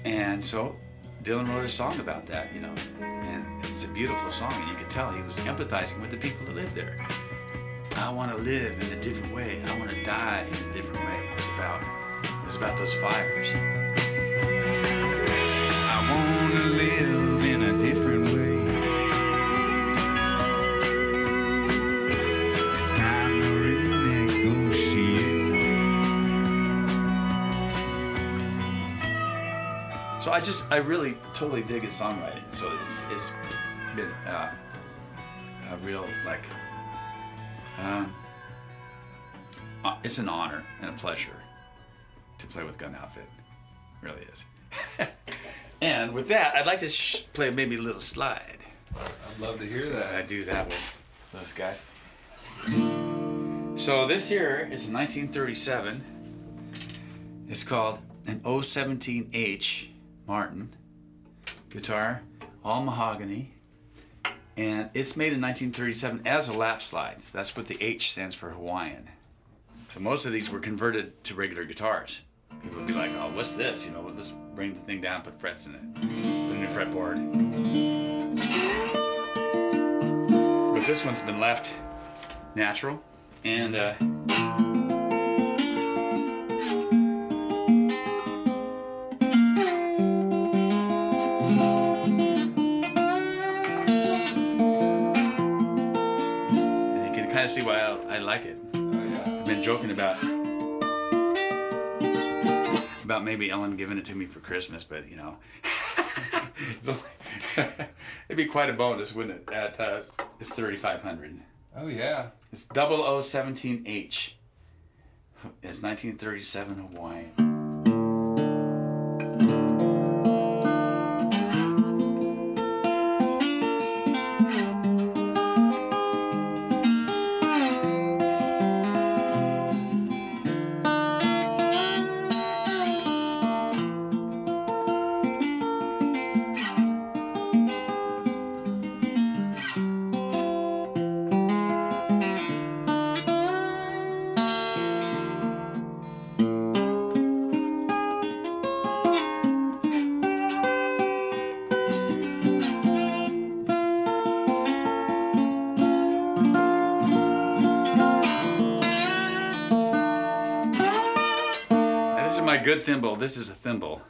Speaker 3: And so Dylan wrote a song about that, you know, and it's a beautiful song, and you could tell he was empathizing with the people that lived there. I want to live in a different way. I want to die in a different way. It was about, it was about those fires.
Speaker 4: I wanna live
Speaker 3: I just, I really totally dig his songwriting. So it's, it's been uh, a real, like, um, uh, it's an honor and a pleasure to play with Gun Outfit. It really is. (laughs) and with that, I'd like to sh- play maybe a little slide.
Speaker 2: I'd love to hear
Speaker 3: that. I do that with those guys. So this here is 1937. It's called an 017H Martin guitar, all mahogany, and it's made in 1937 as a lap slide. That's what the H stands for Hawaiian. So most of these were converted to regular guitars. People would be like, "Oh, what's this? You know, let's bring the thing down, put frets in it, put a new fretboard." But this one's been left natural, and uh, like it.
Speaker 2: Oh, yeah.
Speaker 3: I've been joking about about maybe Ellen giving it to me for Christmas, but you know, (laughs) (laughs) it'd be quite a bonus, wouldn't it? At uh, it's thirty five hundred.
Speaker 2: Oh, yeah.
Speaker 3: It's 0017H. It's nineteen thirty thimble. This is a thimble.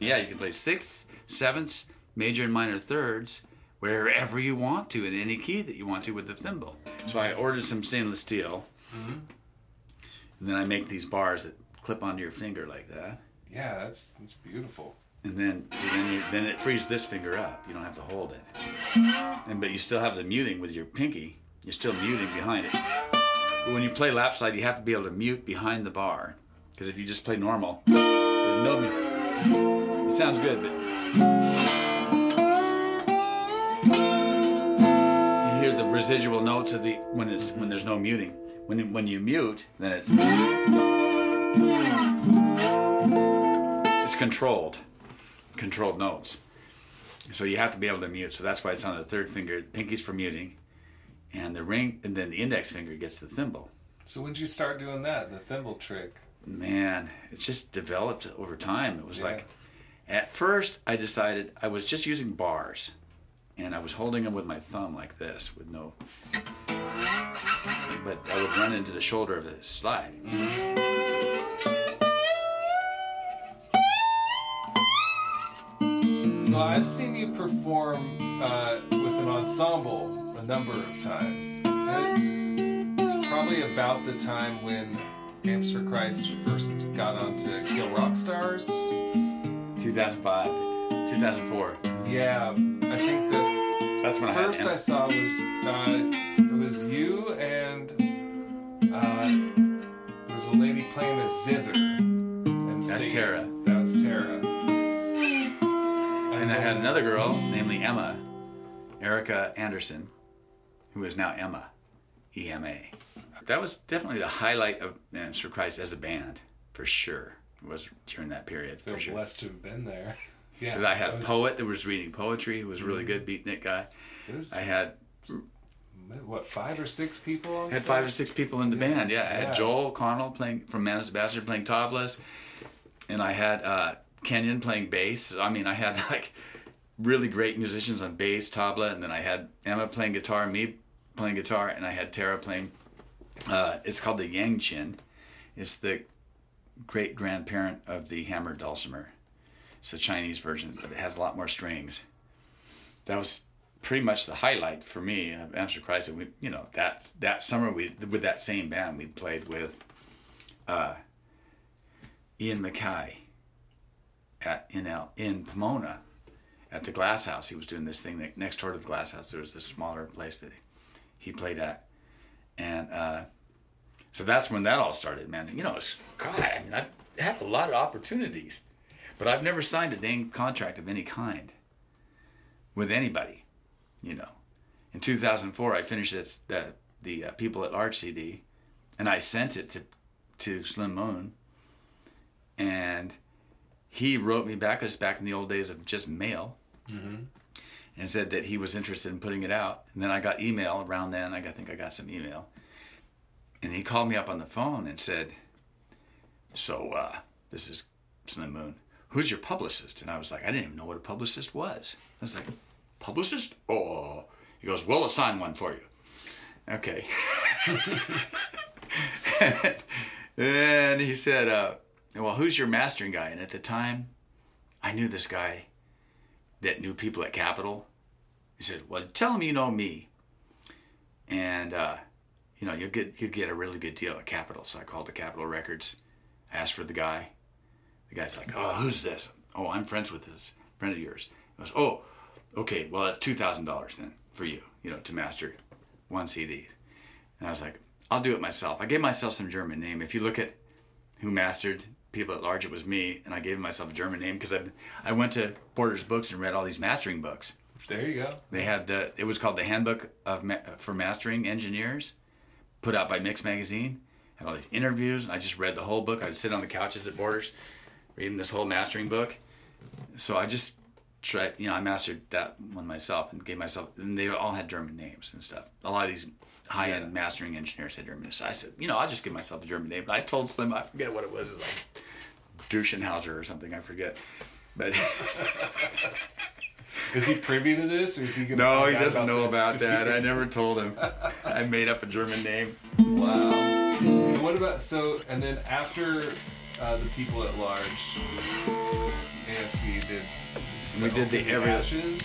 Speaker 3: Yeah, you can play sixths, sevenths, major and minor thirds, wherever you want to, in any key that you want to with the thimble. So I ordered some stainless steel, mm-hmm. and then I make these bars that clip onto your finger like that.
Speaker 2: Yeah, that's that's beautiful.
Speaker 3: And then, see, then, you, then it frees this finger up. You don't have to hold it. And but you still have the muting with your pinky. You're still muting behind it. But when you play lap slide, you have to be able to mute behind the bar. Because if you just play normal, no It sounds good, but you hear the residual notes of the when it's when there's no muting. When when you mute, then it's it's controlled, controlled notes. So you have to be able to mute. So that's why it's on the third finger. Pinky's for muting, and the ring, and then the index finger gets the thimble.
Speaker 2: So when did you start doing that, the thimble trick?
Speaker 3: Man, it just developed over time. It was
Speaker 2: Yeah.
Speaker 3: like, at first, I decided I was just using bars, and I was holding them with my thumb like this, with no. But I would run into the shoulder of the slide.
Speaker 2: So I've seen you perform uh, with an ensemble a number of times. Probably about the time when For Christ first got onto Kill Rock Stars.
Speaker 3: 2005, 2004.
Speaker 2: Yeah, I think the
Speaker 3: That's when
Speaker 2: first
Speaker 3: I
Speaker 2: I saw was uh, it was you and uh, there was a lady playing a zither. And
Speaker 3: That's
Speaker 2: singing.
Speaker 3: Tara.
Speaker 2: That was Tara.
Speaker 3: And I had another girl, namely Emma, Erika Anderson, who is now Emma, EMA. That was definitely the highlight of for Christ as a band, for sure. It was during that period,
Speaker 2: feel
Speaker 3: for sure.
Speaker 2: blessed to have been there. (laughs) Yeah,
Speaker 3: I had
Speaker 2: that
Speaker 3: a poet that was reading poetry, who was really
Speaker 2: Mm-hmm.
Speaker 3: good, beatnik guy.
Speaker 2: was,
Speaker 3: I had
Speaker 2: what five or six people on
Speaker 3: had
Speaker 2: stage?
Speaker 3: five or six people in the
Speaker 2: Yeah.
Speaker 3: band. Yeah, I had
Speaker 2: Yeah.
Speaker 3: Joel Connell playing from Mana's Bastard playing tablas, and I had uh, Kenyon playing bass. I mean, I had (laughs) like really great musicians on bass, tabla, and then I had Emma playing guitar, me playing guitar, and I had Tara playing. Uh, it's called the yangqin. It's the great grandparent of the hammered dulcimer. It's the Chinese version, but it has a lot more strings. That was pretty much the highlight for me of Amps for Christ. We, you know, that that summer we with that same band we played with uh, Ian MacKaye at in El, in Pomona at the Glass House. He was doing this thing that next door to the Glass House. There was this smaller place that he played at, and uh, so that's when that all started, man. You know, it's, God, I mean, I've had a lot of opportunities, but I've never signed a dang contract of any kind with anybody. You know, in 2004, I finished this, the the uh, People at Large CD, and I sent it to to Slim Moon, and he wrote me back. It was back in the old days of just mail, and said that he was interested in putting it out. And then I got email around then. I think I got some email, and he called me up on the phone and said, "So uh, this is Slim Moon. Who's your publicist?" And I was like, I didn't even know what a publicist was. I was like, "Publicist? Oh." He goes, "We'll assign one for you." Okay. (laughs) and he said, uh, "Well, who's your mastering guy?" And at the time, I knew this guy that knew people at Capitol. He said, "Well, tell them you know me, and uh, you know you'll get you will get a really good deal at Capitol." So I called the Capitol Records, asked for the guy. The guy's like, "Oh, who's this?" "Oh, I'm friends with this friend of yours." Goes, "Oh, okay. Well, two thousand dollars then for you, you know, to master one CD." And I was like, "I'll do it myself." I gave myself some German name. If you look at who mastered people at large, it was me, and I gave myself a German name because I I went to Borders Books and read all these mastering books.
Speaker 2: There you go.
Speaker 3: They had the it was called the Handbook of Ma- for Mastering Engineers, put out by Mix Magazine. Had all these interviews, and I just read the whole book. I'd sit on the couches at Borders, reading this whole mastering book. So I just tried, you know, I mastered that one myself and gave myself, and they all had German names and stuff. A lot of these high-end
Speaker 2: Yeah.
Speaker 3: mastering engineers had German names. So I said, you know, I'll just give myself a German name. But I told Slim, I forget what it was, it was like Duschenhauser or something. I forget, but.
Speaker 2: Is he privy to this, or is he gonna?
Speaker 3: No, he doesn't know about (laughs) that. I never told him. I made up a German name.
Speaker 2: Wow. And what about so? And then after uh, the people at large, AFC did.
Speaker 3: We did the every-
Speaker 2: ashes.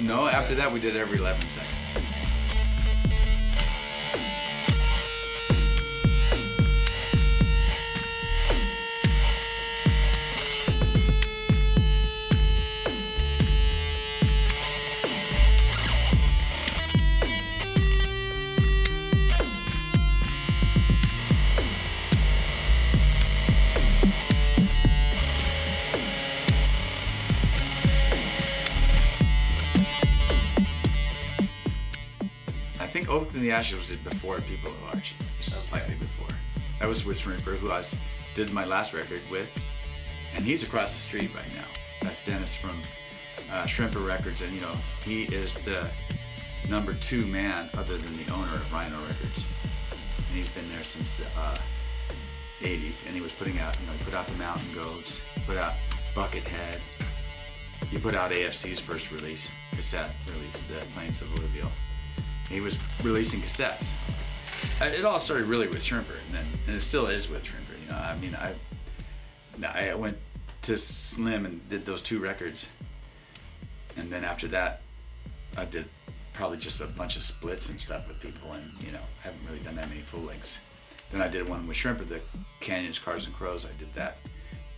Speaker 3: No, after that we did every 11 seconds. Open the Ashes was before People at Large. Just slightly before. That was with Shrimper, who I was, did my last record with. And he's across the street right now. That's Dennis from uh, Shrimper Records. And, you know, he is the number two man other than the owner of Rhino Records. And he's been there since the uh, 80s. And he was putting out, you know, he put out the Mountain Goats, put out Buckethead. He put out AFC's first release, cassette release, The Plains of Louisville he was releasing cassettes. Uh, It all started really with Shrimper, and then and it still is with Shrimper. You know, I mean, I I went to Slim and did those two records, and then after that, I did probably just a bunch of splits and stuff with people, and you know, I haven't really done that many full lengths. Then I did one with Shrimper, the Canyons, Cars and Crows. I did that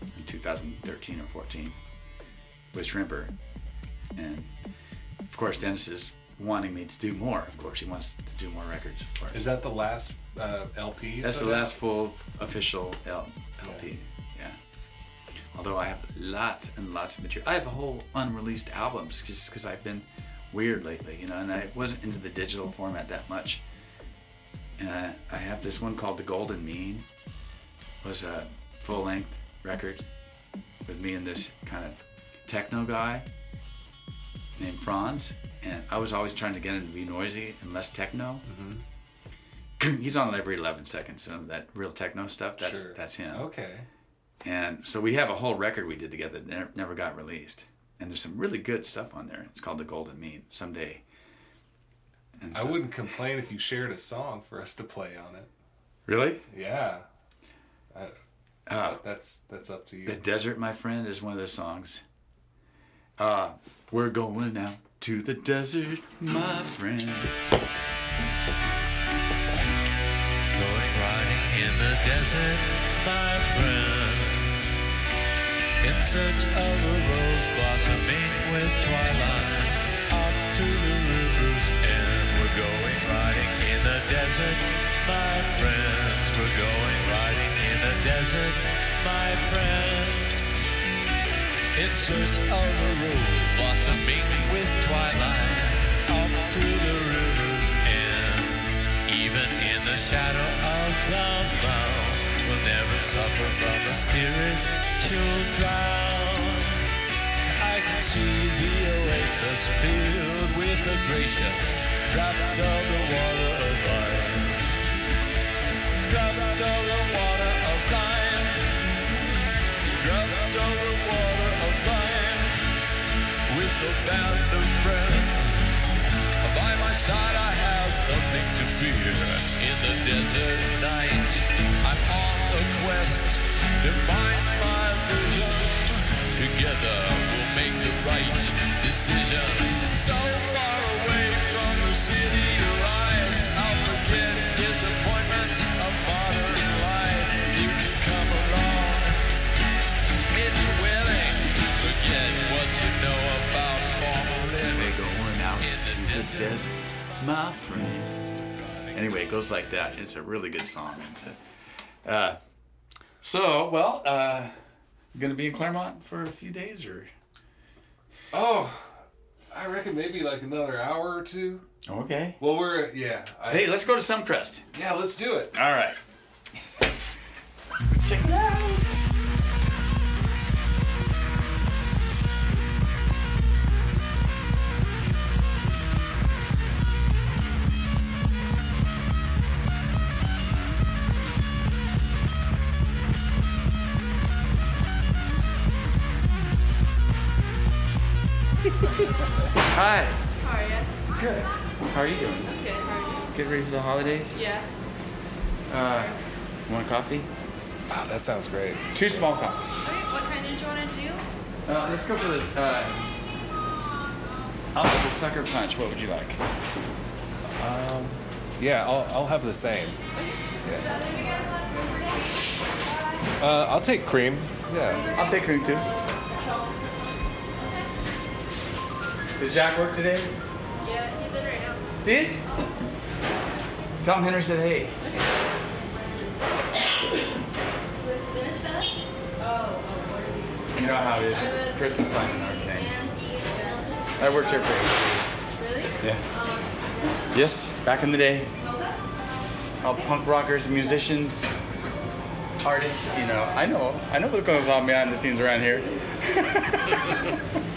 Speaker 3: in 2013 or 14 with Shrimper, and of course, Dennis is wanting me to do more. Of course, he wants to do more records. Of course,
Speaker 2: Is that the last uh, LP?
Speaker 3: that's the last full official L- LP. Yeah. Although I have lots and lots of material. I have a whole unreleased albums just because I've been weird lately, you know, and I wasn't into the digital format that much. And I, I have this one called The Golden Mean. It was a full length record with me and this kind of techno guy named Franz. And I was always trying to get him to be noisy and less techno. (clears throat) He's on every 11 seconds. So that real techno stuff, that's,
Speaker 2: Sure.
Speaker 3: that's him.
Speaker 2: Okay.
Speaker 3: And so we have a whole record we did together that never, never got released. And there's some really good stuff on there. It's called The Golden Mean. Someday. And
Speaker 2: I wouldn't complain if you shared a song for us to play on it.
Speaker 3: Really?
Speaker 2: Yeah. I,
Speaker 3: Uh,
Speaker 2: that's that's up to you.
Speaker 3: the Desert, my friend, is one of the songs. Uh, we're going out to the desert, my friend.
Speaker 5: Going riding in the desert, my friend. In search of a rose blossoming with twilight. Off to the river's end, we're going riding in the desert, my friends. In search of a rose blossoming with twilight. Off to the river's end. Even in the shadow of the mound, we'll never suffer from a spirit chill drown. I can see the oasis filled with a gracious drop of the water of life. With a band of friends. By my side I have nothing to fear in the desert night. I'm on a quest to find my vision. Together we'll make the right decision. The desert.
Speaker 3: desert, my friend. Anyway, it goes like that. It's a really good song. It's a, uh, so, well, uh, you gonna be in Claremont for a few days, or
Speaker 2: Oh, I reckon maybe like another hour or two.
Speaker 3: okay?
Speaker 2: Well, we're yeah. I,
Speaker 3: Hey, let's go to Some Crust.
Speaker 2: yeah, let's do it.
Speaker 3: All right. Check it out. Holidays?
Speaker 1: Yeah.
Speaker 3: Uh, want a coffee?
Speaker 2: Wow, that sounds great.
Speaker 3: Two small coffees.
Speaker 1: Okay. What kind did you want to do?
Speaker 3: Uh, let's go for the. Uh, I'll have the sucker punch. What would you like?
Speaker 2: Um, yeah, I'll I'll have the same. Uh, I'll take cream. Yeah.
Speaker 3: I'll take cream too. Did Jack work today?
Speaker 1: Yeah, he's in right now.
Speaker 3: This? Him Henry said hey.
Speaker 1: Was spinach fest? What are these?
Speaker 3: You know how it is. Christmas time and everything. I worked here for eight years. Really? Yeah. Um, yes, back in the day. All punk rockers, musicians, artists. You know, I know. I know what goes on behind the scenes around here. (laughs)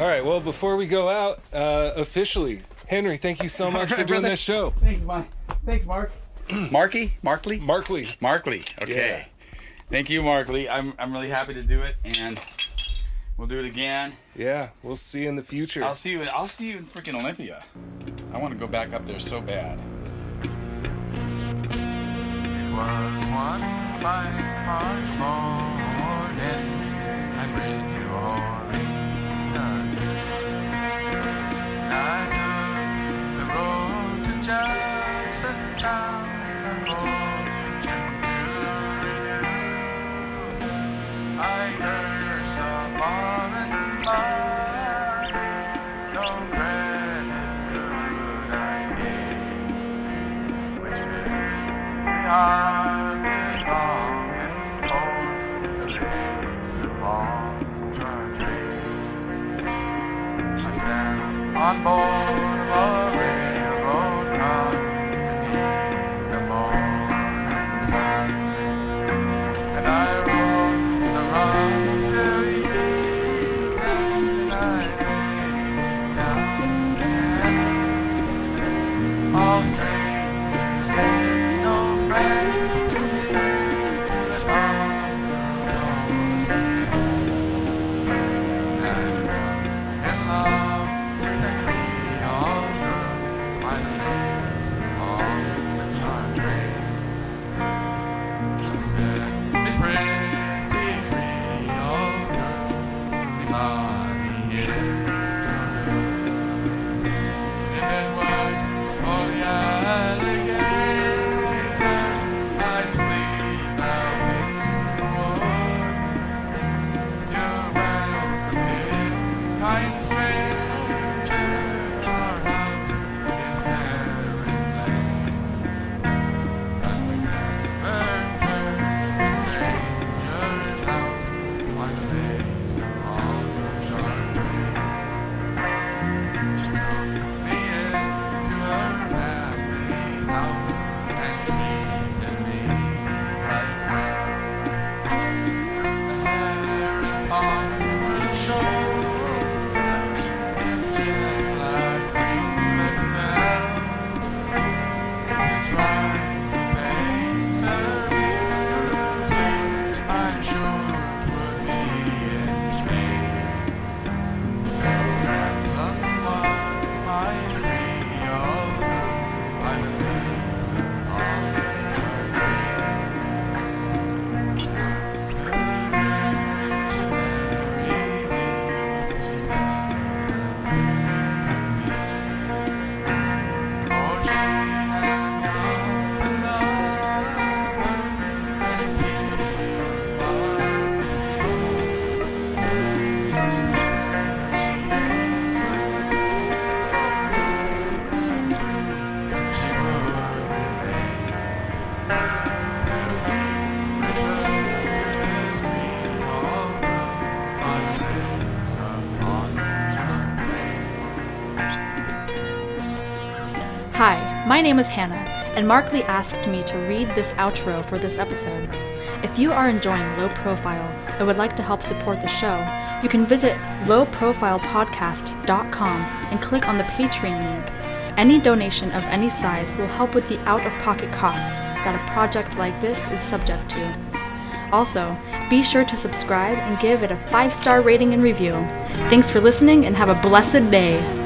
Speaker 2: All right. Well, before we go out, uh, officially, Henry, thank you so much for doing
Speaker 3: brother.
Speaker 2: this show.
Speaker 3: Thanks, Mike. Thanks, Mark. (clears throat) Marky? Markley?
Speaker 2: Markley.
Speaker 3: Markley. Okay. Thank you, Markley. I'm, I'm really happy to do it, and we'll do it again.
Speaker 2: Yeah, we'll see you in the future.
Speaker 3: I'll see you. I'll see you in freaking Olympia. I want to go back up there so bad.
Speaker 5: It was one fine March morning. I bring you Orrington. I took the road to Jackson Town for to renew. I cursed a foreign. No credit could I give. The on board
Speaker 1: My name is Hannah, and Markley asked me to read this outro for this episode. If you are enjoying Low Profile and would like to help support the show, you can visit lowprofilepodcast.com and click on the Patreon link. Any donation of any size will help with the out of pocket costs that a project like this is subject to. Also, be sure to subscribe and give it a five star rating and review. Thanks for listening and have a blessed day.